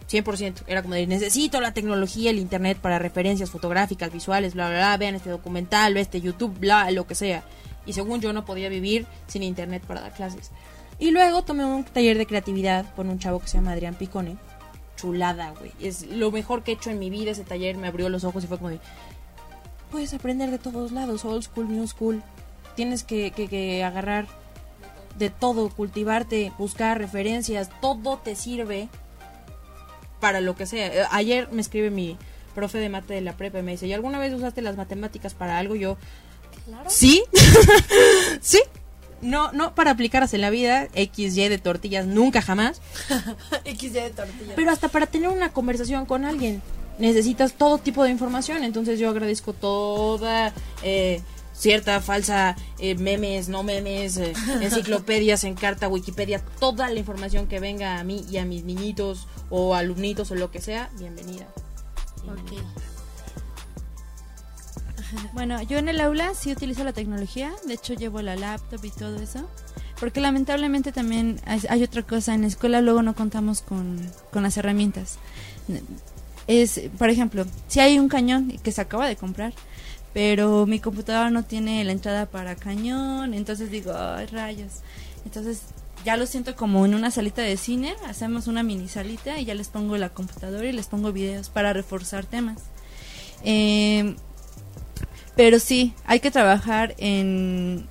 100%. Era como de, necesito la tecnología, el internet para referencias fotográficas, visuales, bla, bla, bla, vean este documental, ve este YouTube, bla, lo que sea. Y según yo no podía vivir sin internet para dar clases. Y luego tomé un taller de creatividad con un chavo que se llama Adrián Picone chulada, güey. Es lo mejor que he hecho en mi vida ese taller. Me abrió los ojos y fue como de... Puedes aprender de todos lados, old school, new school. Tienes que, que, agarrar de todo, cultivarte, buscar referencias, todo te sirve para lo que sea. Eh, ayer me escribe mi profe de mate de la prepa y me dice, ¿y alguna vez usaste las matemáticas para algo? Yo, claro. ¿Sí? ¿Sí? No, no para aplicarlas en la vida, XY de tortillas, nunca jamás. XY de tortillas. Pero hasta para tener una conversación con alguien necesitas todo tipo de información. Entonces yo agradezco toda eh, cierta falsa eh, memes, no memes, eh, enciclopedias en carta, Wikipedia, toda la información que venga a mí y a mis niñitos o alumnitos o lo que sea, bienvenida. bienvenida. Bueno, yo en el aula sí utilizo la tecnología, de hecho llevo la laptop y todo eso, porque lamentablemente también hay otra cosa, en la escuela luego no contamos con, las herramientas. Es, por ejemplo, si hay un cañón que se acaba de comprar, pero mi computadora no tiene la entrada para cañón, entonces digo, ay rayos. Entonces ya lo siento como en una salita de cine, hacemos una mini salita y ya les pongo la computadora y les pongo videos para reforzar temas. Eh, Pero sí, hay que trabajar en,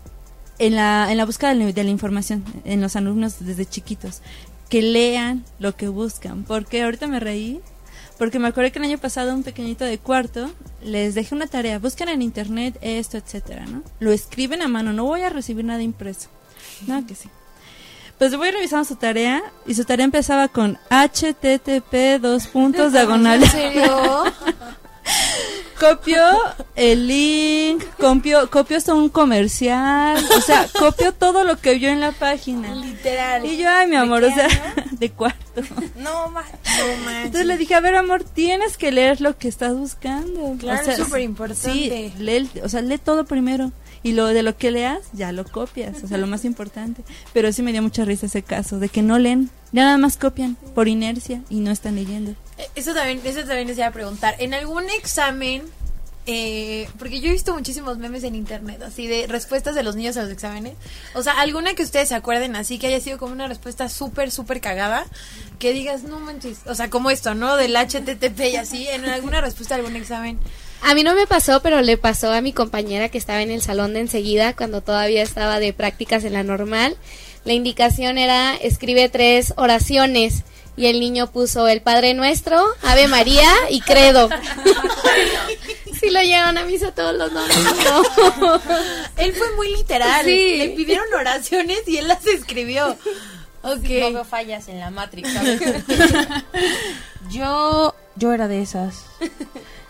en, la, en la búsqueda de la, información en los alumnos desde chiquitos. Que lean lo que buscan. Porque ahorita me reí porque me acuerdo que el año pasado un pequeñito de cuarto les dejé una tarea, buscan en internet esto, etcétera, ¿no? Lo escriben a mano, no voy a recibir nada impreso. No, que sí. Pues voy revisando su tarea y su tarea empezaba con http dos puntos diagonales. ¿En serio? Copio el link, copio, copio hasta un comercial, o sea, copio todo lo que vio en la página. Literal. Y yo, ay, mi amor, o sea, de cuarto. No, ma no manches. Entonces le dije, a ver, amor, tienes que leer lo que estás buscando. Claro, O sea, es súper importante. Sí, lee, o sea, lee todo primero. Y lo de lo que leas, ya lo copias. O sea, lo más importante. Pero sí me dio mucha risa ese caso, de que no leen. Ya nada más copian por inercia y no están leyendo. Eh, Eso también, eso también les iba a preguntar. En algún examen, eh, porque yo he visto muchísimos memes en internet, así de respuestas de los niños a los exámenes. O sea, alguna que ustedes se acuerden así, que haya sido como una respuesta súper, súper cagada, que digas, no manches. O sea, como esto, ¿no? Del HTTP y así, en alguna respuesta de algún examen. A mí no me pasó, pero le pasó a mi compañera que estaba en el salón de enseguida cuando todavía estaba de prácticas en la normal. La indicación era escribe tres oraciones y el niño puso el Padre Nuestro, Ave María y Credo. sí lo llevan a misa todos los domingos. Él fue muy literal. Sí. Le pidieron oraciones y él las escribió. Ok. No veo fallas en la Matrix. yo, yo era de esas.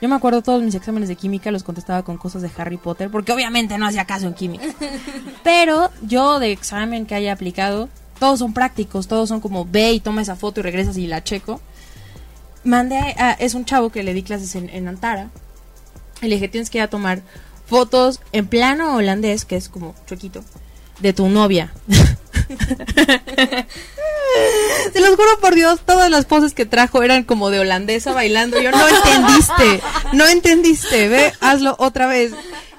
Yo me acuerdo todos mis exámenes de química los contestaba con cosas de Harry Potter, porque obviamente no hacía caso en química. Pero yo de examen que haya aplicado, todos son prácticos, todos son como ve y toma esa foto y regresas y la checo. Mandé a, es un chavo que le di clases en, en Antara. Y le dije, tienes que ir a tomar fotos en plano holandés, que es como chuequito, de tu novia. Te los juro por Dios, todas las poses que trajo eran como de holandesa bailando. Yo no entendiste, no entendiste, ve, hazlo otra vez.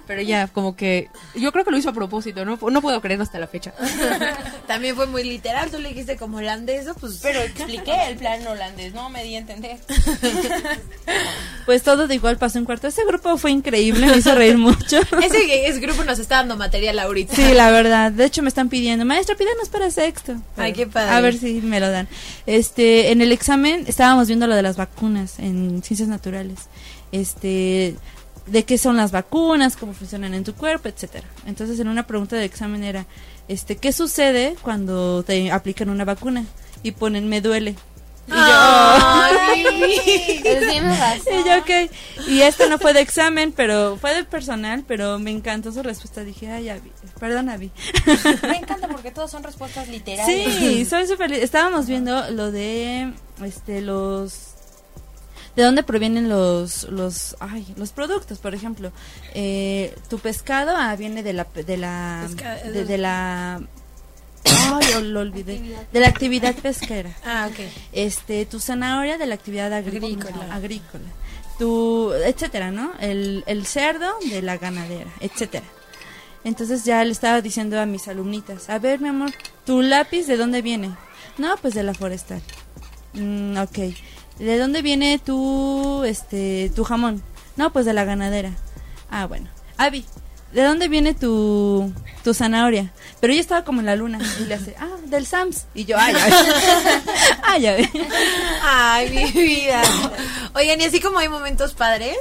Pero ya, como que yo creo que lo hizo a propósito, no, no puedo creerlo hasta la fecha. También fue muy literal. Tú le dijiste como holandés, pues. Pero expliqué el plan holandés, no me di a entender. Pues todo de igual pasó en cuarto. Ese grupo fue increíble, me hizo reír mucho. Ese, ese grupo nos está dando material ahorita. Sí, la verdad. De hecho, me están pidiendo, maestra, pídanos para sexto. Ay, qué padre. A ver si me lo dan. Este, en el examen estábamos viendo lo de las vacunas en ciencias naturales. Este, de qué son las vacunas, cómo funcionan en tu cuerpo, etcétera. Entonces, en una pregunta de examen era, este, ¿qué sucede cuando te aplican una vacuna? Y ponen, me duele. Y yo, Ay. Y yo, ok. Y este no fue de examen, pero fue de personal, pero me encantó su respuesta. Dije, ay, Abby, perdón, Abby. Me encanta porque todas son respuestas literales. Sí, soy súper. Estábamos viendo lo de este los de dónde provienen los los ay, los productos, por ejemplo, eh, tu pescado ah, viene de la de la Pesca- de, de la ay, lo, lo olvidé, de la actividad pesquera. Ah, ok. Este, tu zanahoria de la actividad agrícola, Agrícola. agrícola. Tu etcétera, ¿no? El, el cerdo de la ganadera, etcétera. Entonces ya le estaba diciendo a mis alumnitas, a ver, mi amor, ¿tu lápiz de dónde viene? No, pues de la forestal. Mm, ok. ¿De dónde viene tu, este, tu jamón? No, pues de la ganadera. Ah, bueno. Avi, ¿de dónde viene tu, tu zanahoria? Pero ella estaba como en la luna y le hace, ah, del Sams. Y yo, ay, ay. ay, ve. Ay, mi vida. Oigan, y así como hay momentos padres,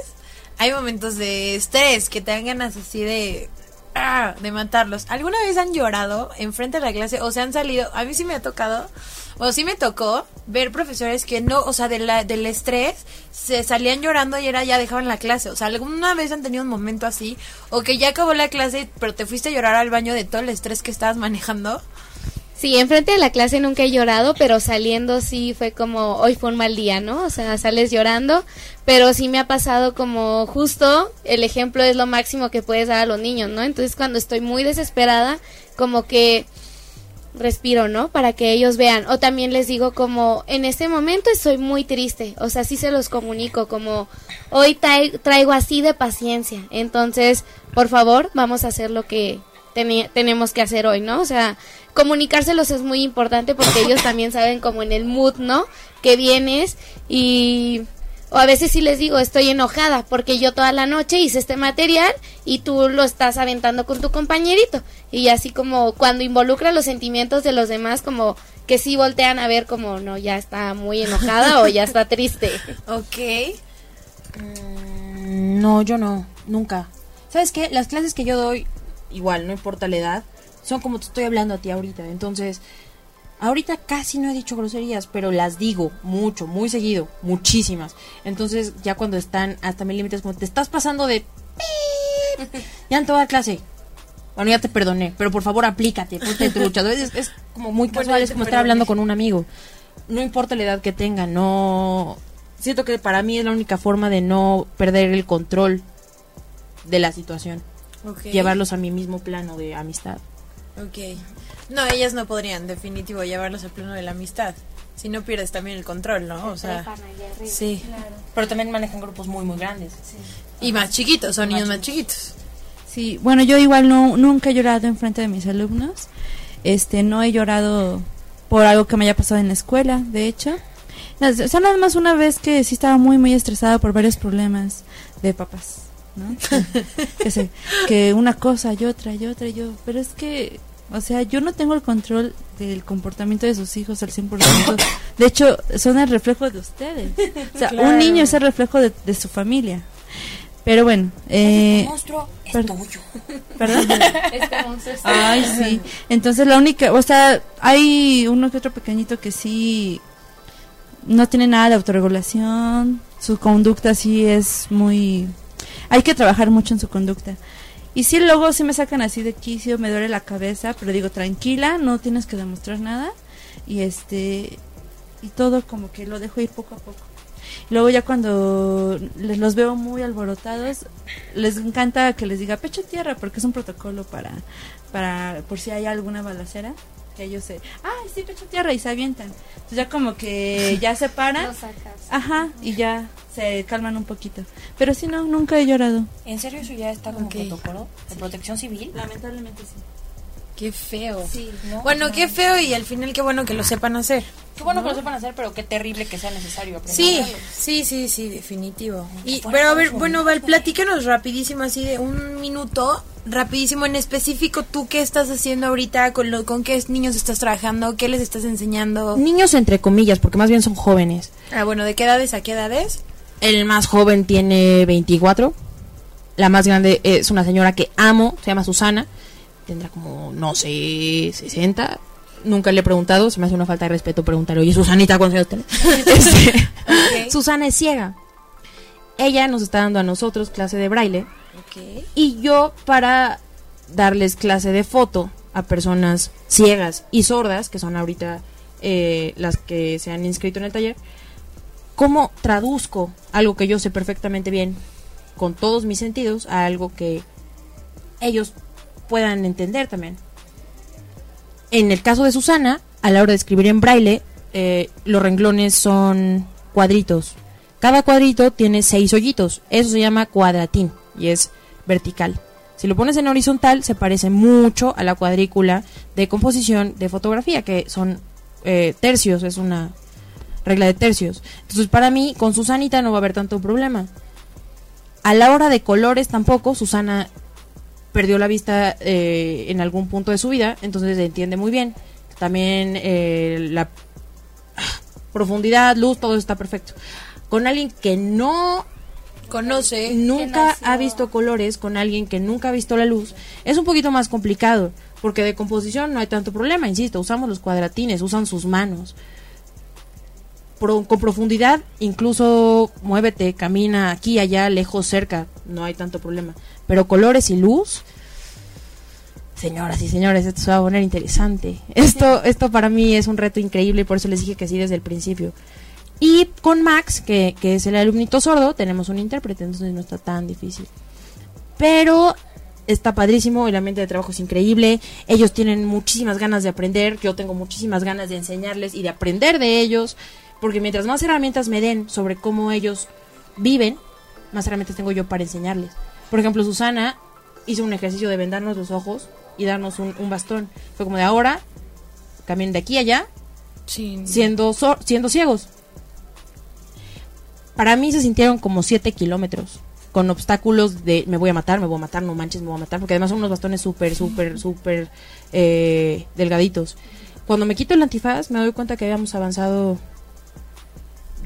hay momentos de estrés que te dan ganas así de ah, de matarlos. ¿Alguna vez han llorado enfrente de la clase o se han salido? A mí sí me ha tocado, o sí me tocó ver profesores que no, o sea, de la, del estrés se salían llorando y era ya dejaban la clase. O sea, ¿alguna vez han tenido un momento así? O que ya acabó la clase, pero te fuiste a llorar al baño de todo el estrés que estabas manejando. Sí, enfrente de la clase nunca he llorado, pero saliendo sí fue como, hoy fue un mal día, ¿no? O sea, sales llorando, pero sí me ha pasado como justo, el ejemplo es lo máximo que puedes dar a los niños, ¿no? Entonces cuando estoy muy desesperada, como que respiro, ¿no? Para que ellos vean. O también les digo como, en este momento estoy muy triste, o sea, sí se los comunico como, hoy trai- traigo así de paciencia, entonces, por favor, vamos a hacer lo que tenemos que hacer hoy, ¿no? O sea, comunicárselos es muy importante porque ellos también saben como en el mood, ¿no? Que vienes y O a veces sí les digo, estoy enojada porque yo toda la noche hice este material y tú lo estás aventando con tu compañerito. Y así como cuando involucra los sentimientos de los demás, como que sí voltean a ver como, no, ya está muy enojada o ya está triste. Ok. Mm, No, yo no, nunca. ¿Sabes qué? Las clases que yo doy, igual, no importa la edad, son como te estoy hablando a ti ahorita. Entonces, ahorita casi no he dicho groserías, pero las digo mucho, muy seguido, muchísimas. Entonces, ya cuando están hasta mis límites, como te estás pasando de... Ya en toda clase. Bueno, ya te perdoné, pero por favor aplícate, ponte trucha. Veces es como muy Bueno, casual, ya es como estar hablando con un amigo. No importa la edad que tenga, no... Siento que para mí es la única forma de no perder el control de la situación. Ok. Llevarlos a mi mismo plano de amistad. Ok. No, ellas no podrían, definitivo, llevarlos al plano de la amistad. Si no pierdes también el control, ¿no? O sea, sí. Pero también manejan grupos muy, muy grandes. Y más chiquitos, son niños más chiquitos. Sí, bueno, yo igual no, nunca he llorado en frente de mis alumnos. Este, no he llorado por algo que me haya pasado en la escuela, de hecho. No, o sea, nada más una vez que sí estaba muy, muy estresada por varios problemas de papás, ¿no? que, sé, que una cosa y otra y otra y yo. Pero es que, o sea, yo no tengo el control del comportamiento de sus hijos al 100%. De hecho, son el reflejo de ustedes. O sea, un niño es el reflejo de, de su familia. Pero bueno, eh, monstruo es per- tuyo. ¿Perdón? Es como un susto. Ay, sí. Entonces la única, o sea, hay uno que otro pequeñito que sí no tiene nada de autorregulación, su conducta sí es muy... Hay que trabajar mucho en su conducta. Y sí, luego sí me sacan así de quicio, me duele la cabeza, pero digo, tranquila, no tienes que demostrar nada. Y este, y todo como que lo dejo ir poco a poco. Luego ya cuando les los veo muy alborotados, les encanta que les diga pecho tierra porque es un protocolo para para por si hay alguna balacera que ellos se, ay sí pecho tierra y se avientan. Entonces ya como que ya se paran, Lo sacas. ajá, y ya se calman un poquito. Pero si no, nunca he llorado. ¿En serio eso ya está como protocolo de protección civil? Lamentablemente sí. Qué feo. Sí. ¿no? Bueno, qué feo y al final qué bueno que lo sepan hacer. Qué bueno que lo sepan hacer, pero qué terrible que sea necesario aprender. Sí, sí, sí, sí, definitivo. Y, pero a ver, bueno, Val, platícanos rapidísimo, así de un minuto, rapidísimo, en específico, ¿tú qué estás haciendo ahorita? ¿Con, lo, con qué niños estás trabajando? ¿Qué les estás enseñando? Niños entre comillas, porque más bien son jóvenes. Ah, bueno, ¿de qué edades a qué edades? El más joven tiene 24. La más grande es una señora que amo, se llama Susana. Tendrá como, no sé, 60. Nunca le he preguntado, se me hace una falta de respeto preguntarle, oye, Susanita, ¿cuántos años? Este, Ok. Susana es ciega. Ella nos está dando a nosotros clase de braille Ok. y yo para darles clase de foto a personas ciegas y sordas, que son ahorita eh, las que se han inscrito en el taller, ¿cómo traduzco algo que yo sé perfectamente bien con todos mis sentidos a algo que ellos puedan entender también? En el caso de Susana, a la hora de escribir en braille, eh, los renglones son cuadritos. Cada cuadrito tiene seis hoyitos. Eso se llama cuadratín y es vertical. Si lo pones en horizontal, se parece mucho a la cuadrícula de composición de fotografía, que son eh, tercios, es una regla de tercios. Entonces, para mí, con Susanita no va a haber tanto problema. A la hora de colores tampoco, Susana perdió la vista eh, en algún punto de su vida, entonces se entiende muy bien. También eh, la profundidad, luz, todo está perfecto. Con alguien que no Conoce. nunca ha visto colores, con alguien que nunca ha visto la luz, es un poquito más complicado, porque de composición no hay tanto problema, insisto, usamos los cuadratines, usan sus manos. Con profundidad, incluso muévete, camina aquí, allá, lejos, cerca, no hay tanto problema. Pero colores y luz, señoras y señores, esto se va a poner interesante. Esto, esto para mí es un reto increíble y por eso les dije que sí desde el principio. Y con Max, que, que es el alumnito sordo, tenemos un intérprete, entonces no está tan difícil. Pero está padrísimo, el ambiente de trabajo es increíble, ellos tienen muchísimas ganas de aprender, yo tengo muchísimas ganas de enseñarles y de aprender de ellos, porque mientras más herramientas me den sobre cómo ellos viven, más herramientas tengo yo para enseñarles. Por ejemplo, Susana hizo un ejercicio de vendarnos los ojos y darnos un, un bastón. Fue como de ahora, caminen de aquí a allá, Sí. siendo, siendo ciegos. para mí se sintieron como 7 kilómetros con obstáculos de me voy a matar, me voy a matar, no manches, me voy a matar, porque además son unos bastones súper, súper, súper eh, delgaditos. Cuando me quito el antifaz me doy cuenta que habíamos avanzado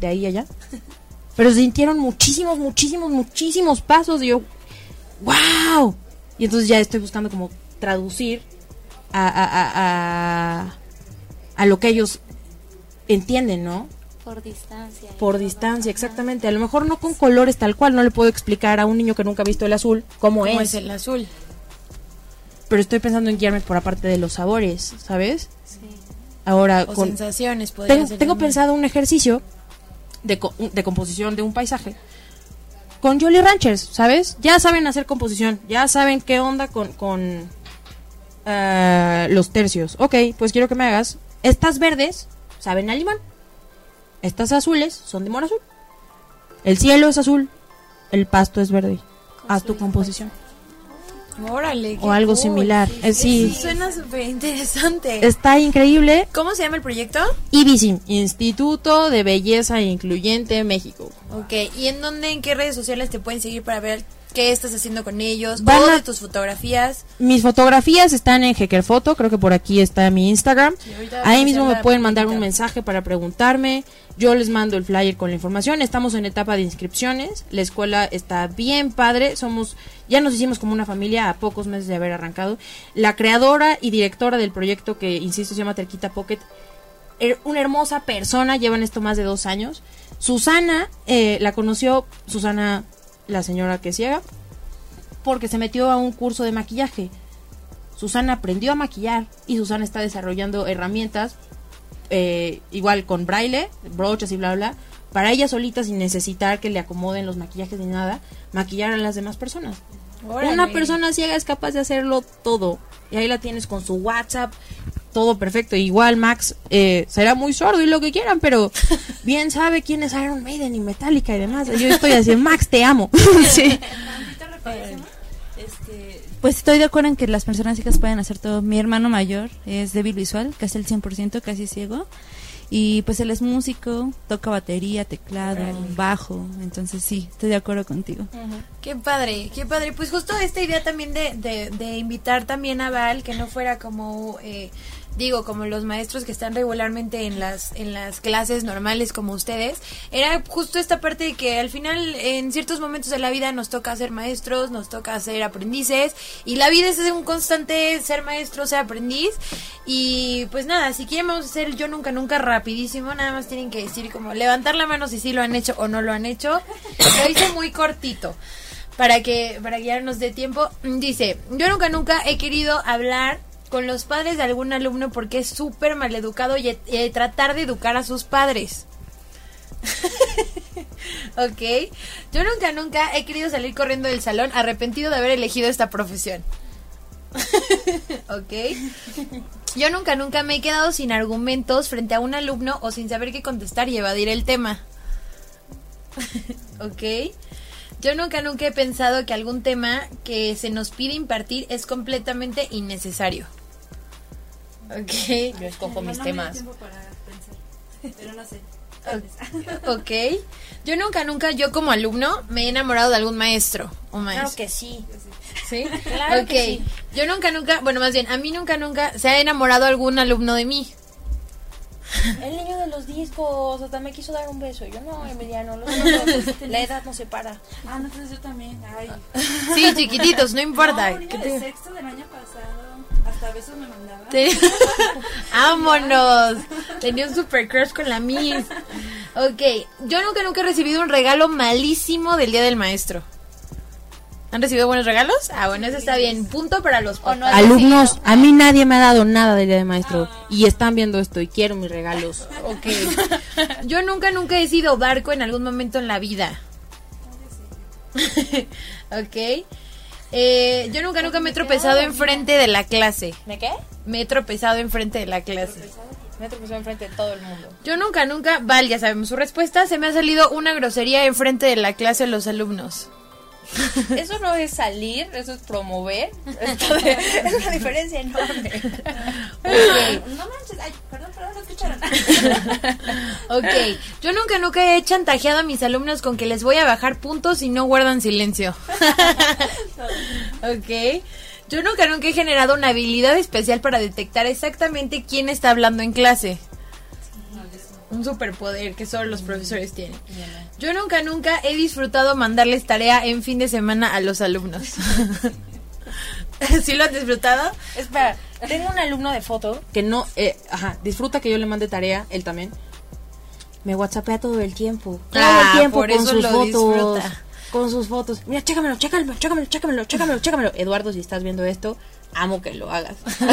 de ahí a allá. Pero se sintieron muchísimos, muchísimos, muchísimos pasos y yo, wow. Y entonces ya estoy buscando como traducir a, a, a, a, a lo que ellos entienden, ¿no? Por distancia. Por distancia, exactamente. A lo mejor no con colores tal cual, no le puedo explicar a un niño que nunca ha visto el azul cómo, ¿Cómo es. es el azul? Pero estoy pensando en guiarme por aparte de los sabores, ¿sabes? Sí. Ahora, O con, sensaciones, podría tengo, ser tengo también. pensado un ejercicio de, de composición de un paisaje con Jolly Ranchers, ¿sabes? Ya saben hacer composición, ya saben qué onda con, con ah, los tercios. Ok, pues quiero que me hagas. Estas verdes saben a limón. Estas azules son de mora azul. El cielo es azul. El pasto es verde. Haz tu composición. Órale. O algo cool. similar. Eh, sí. Suena súper interesante. Está increíble. ¿Cómo se llama el proyecto? IBISIM, Instituto de Belleza Incluyente México. Ok, ¿y en dónde, en qué redes sociales te pueden seguir para ver qué estás haciendo con ellos? Van a- de tus fotografías. Mis fotografías están en Hecker Foto, creo que por aquí está mi Instagram. Ahí mismo me pueden mandar un mensaje para preguntarme. Yo les mando el flyer con la información. Estamos en etapa de inscripciones. La escuela está bien padre. Somos, ya nos hicimos como una familia a pocos meses de haber arrancado. La creadora y directora del proyecto que, insisto, se llama Terquita Pocket, er- una hermosa persona, llevan esto más de dos años. Susana, eh, la conoció, Susana, la señora que ciega, porque se metió a un curso de maquillaje. Susana aprendió a maquillar y Susana está desarrollando herramientas, eh, igual con braille, brochas y bla, bla, para ella solita sin necesitar que le acomoden los maquillajes ni nada, maquillar a las demás personas. Órale. Una persona ciega es capaz de hacerlo todo. Y ahí la tienes con su WhatsApp, todo perfecto. Igual Max eh, será muy sordo y lo que quieran, pero bien sabe quién es Iron Maiden y Metallica y demás. Yo estoy así, Max, te amo. sí. Pues estoy de acuerdo en que las personas ciegas pueden hacer todo. Mi hermano mayor es débil visual, casi el 100%, casi ciego. Y pues él es músico, toca batería, teclado, bajo. Entonces sí, estoy de acuerdo contigo. Qué padre, qué padre. Pues justo esta idea también de, de, de invitar también a Val, que no fuera como, eh, digo, como los maestros que están regularmente en las, en las clases normales como ustedes, era justo esta parte de que al final en ciertos momentos de la vida nos toca ser maestros, nos toca ser aprendices, y la vida es un constante ser maestro, ser aprendiz, y pues nada, si quieren vamos a hacer yo nunca, nunca rapidísimo, nada más tienen que decir como levantar la mano si sí lo han hecho o no lo han hecho. Lo hice muy cortito para que para que ya nos dé tiempo. Dice, yo nunca nunca he querido hablar con los padres de algún alumno porque es súper maleducado y, y tratar de educar a sus padres. ok. Yo nunca nunca he querido salir corriendo del salón arrepentido de haber elegido esta profesión. ok. Yo nunca, nunca me he quedado sin argumentos frente a un alumno o sin saber qué contestar y evadir el tema. ok. Yo nunca, nunca he pensado que algún tema que se nos pide impartir es completamente innecesario. Ok. Yo escojo mis temas. Ok. Yo nunca, nunca, yo como alumno, me he enamorado de algún maestro o maestro. Claro que sí. ¿Sí? Claro ok. que sí. Yo nunca, nunca, bueno, más bien, a mí nunca, nunca se ha enamorado algún alumno de mí. El niño de los discos, hasta me quiso dar un beso. Yo no, Emiliano, los niños, la edad no separa. Ah, no, entonces yo también. Ay. Sí, chiquititos, no importa. No, niño ¿Qué de sexto del año pasado. Hasta besos me mandaba. te- ¡Vámonos! Tenía un super crush con la Miss. Ok, yo nunca, nunca he recibido un regalo malísimo del Día del Maestro. ¿Han recibido buenos regalos? Ah, bueno, eso está bien. Punto para los papás. Alumnos, a mí nadie me ha dado nada del día de maestro. Y están viendo esto y quiero mis regalos. Ok. Yo nunca, nunca he sido barco en algún momento en la vida. ok. Eh, yo nunca, nunca me he tropezado enfrente de la clase. ¿Me qué? Me he tropezado enfrente de la clase. Me tropezó enfrente de todo el mundo. Yo nunca, nunca, Val, ya sabemos su respuesta, se me ha salido una grosería enfrente de la clase de los alumnos. Eso no es salir, eso es promover. Es una diferencia enorme. Ok. No manches, ay, perdón, perdón, es escucharon. Ok, yo nunca, nunca he chantajeado a mis alumnos con que les voy a bajar puntos si no guardan silencio. ok, yo nunca, nunca he generado una habilidad especial para detectar exactamente quién está hablando en clase. Un superpoder que solo los profesores tienen. Yo nunca, nunca he disfrutado mandarles tarea en fin de semana a los alumnos. ¿Sí lo han disfrutado? Espera, tengo un alumno de foto que no, eh, ajá, disfruta que yo le mande tarea, él también. Me whatsappea todo el tiempo. Todo Ah, el tiempo por con eso sus lo fotos. disfruta. Con sus fotos. Mira, chécamelo, chécamelo, chécamelo, chécamelo, chécamelo, chécamelo. Eduardo, si estás viendo esto, amo que lo hagas.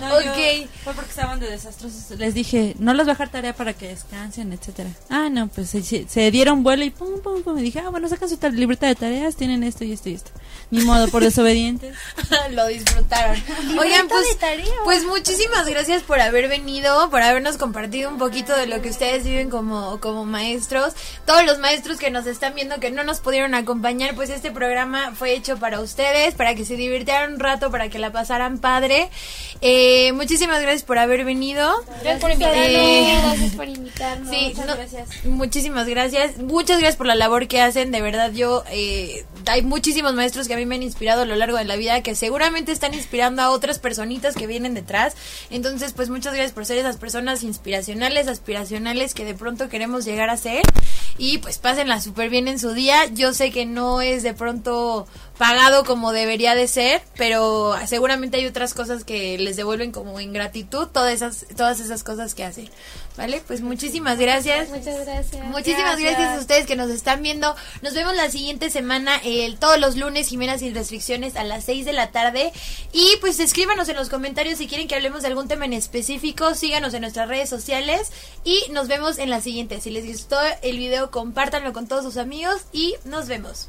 No, Ok. fue porque estaban de desastrosos. Les dije, no les voy a dejar tarea para que descansen, etcétera. Ah, no, pues se, se- dieron vuelo y pum, pum, pum. Y dije, ah, bueno, sacan su ta- libreta de tareas, tienen esto y esto y esto. Ni modo, por desobedientes. lo disfrutaron. Oigan, pues, pues muchísimas gracias por haber venido, por habernos compartido un poquito de lo que ustedes viven como, como maestros. Todos los maestros que nos están viendo que no nos pudieron acompañar, pues este programa fue hecho para ustedes, para que se divirtieran un rato, para que la pasaran padre. Eh, muchísimas gracias por haber venido. Gracias por invitarnos. invitarnos. Gracias por invitarnos. Sí, Muchas no- gracias. Muchísimas gracias. Muchas gracias por la labor que hacen. De verdad, yo. Eh, hay muchísimos maestros que a mí me han inspirado a lo largo de la vida que seguramente están inspirando a otras personitas que vienen detrás. Entonces, pues muchas gracias por ser esas personas inspiracionales, aspiracionales que de pronto queremos llegar a ser. Y pues pásenla súper bien en su día. Yo sé que no es de pronto pagado como debería de ser, pero seguramente hay otras cosas que les devuelven como ingratitud, todas esas, todas esas cosas que hacen. ¿Vale? Pues muchísimas gracias. Muchas gracias. Muchísimas gracias. a ustedes que nos están viendo. Nos vemos la siguiente semana, el, todos los lunes, Jimena sin restricciones, a las 6 de la tarde. Y pues escríbanos en los comentarios si quieren que hablemos de algún tema en específico. Síganos en nuestras redes sociales. Y nos vemos en la siguiente. Si les gustó el video, compártanlo con todos sus amigos. Y nos vemos.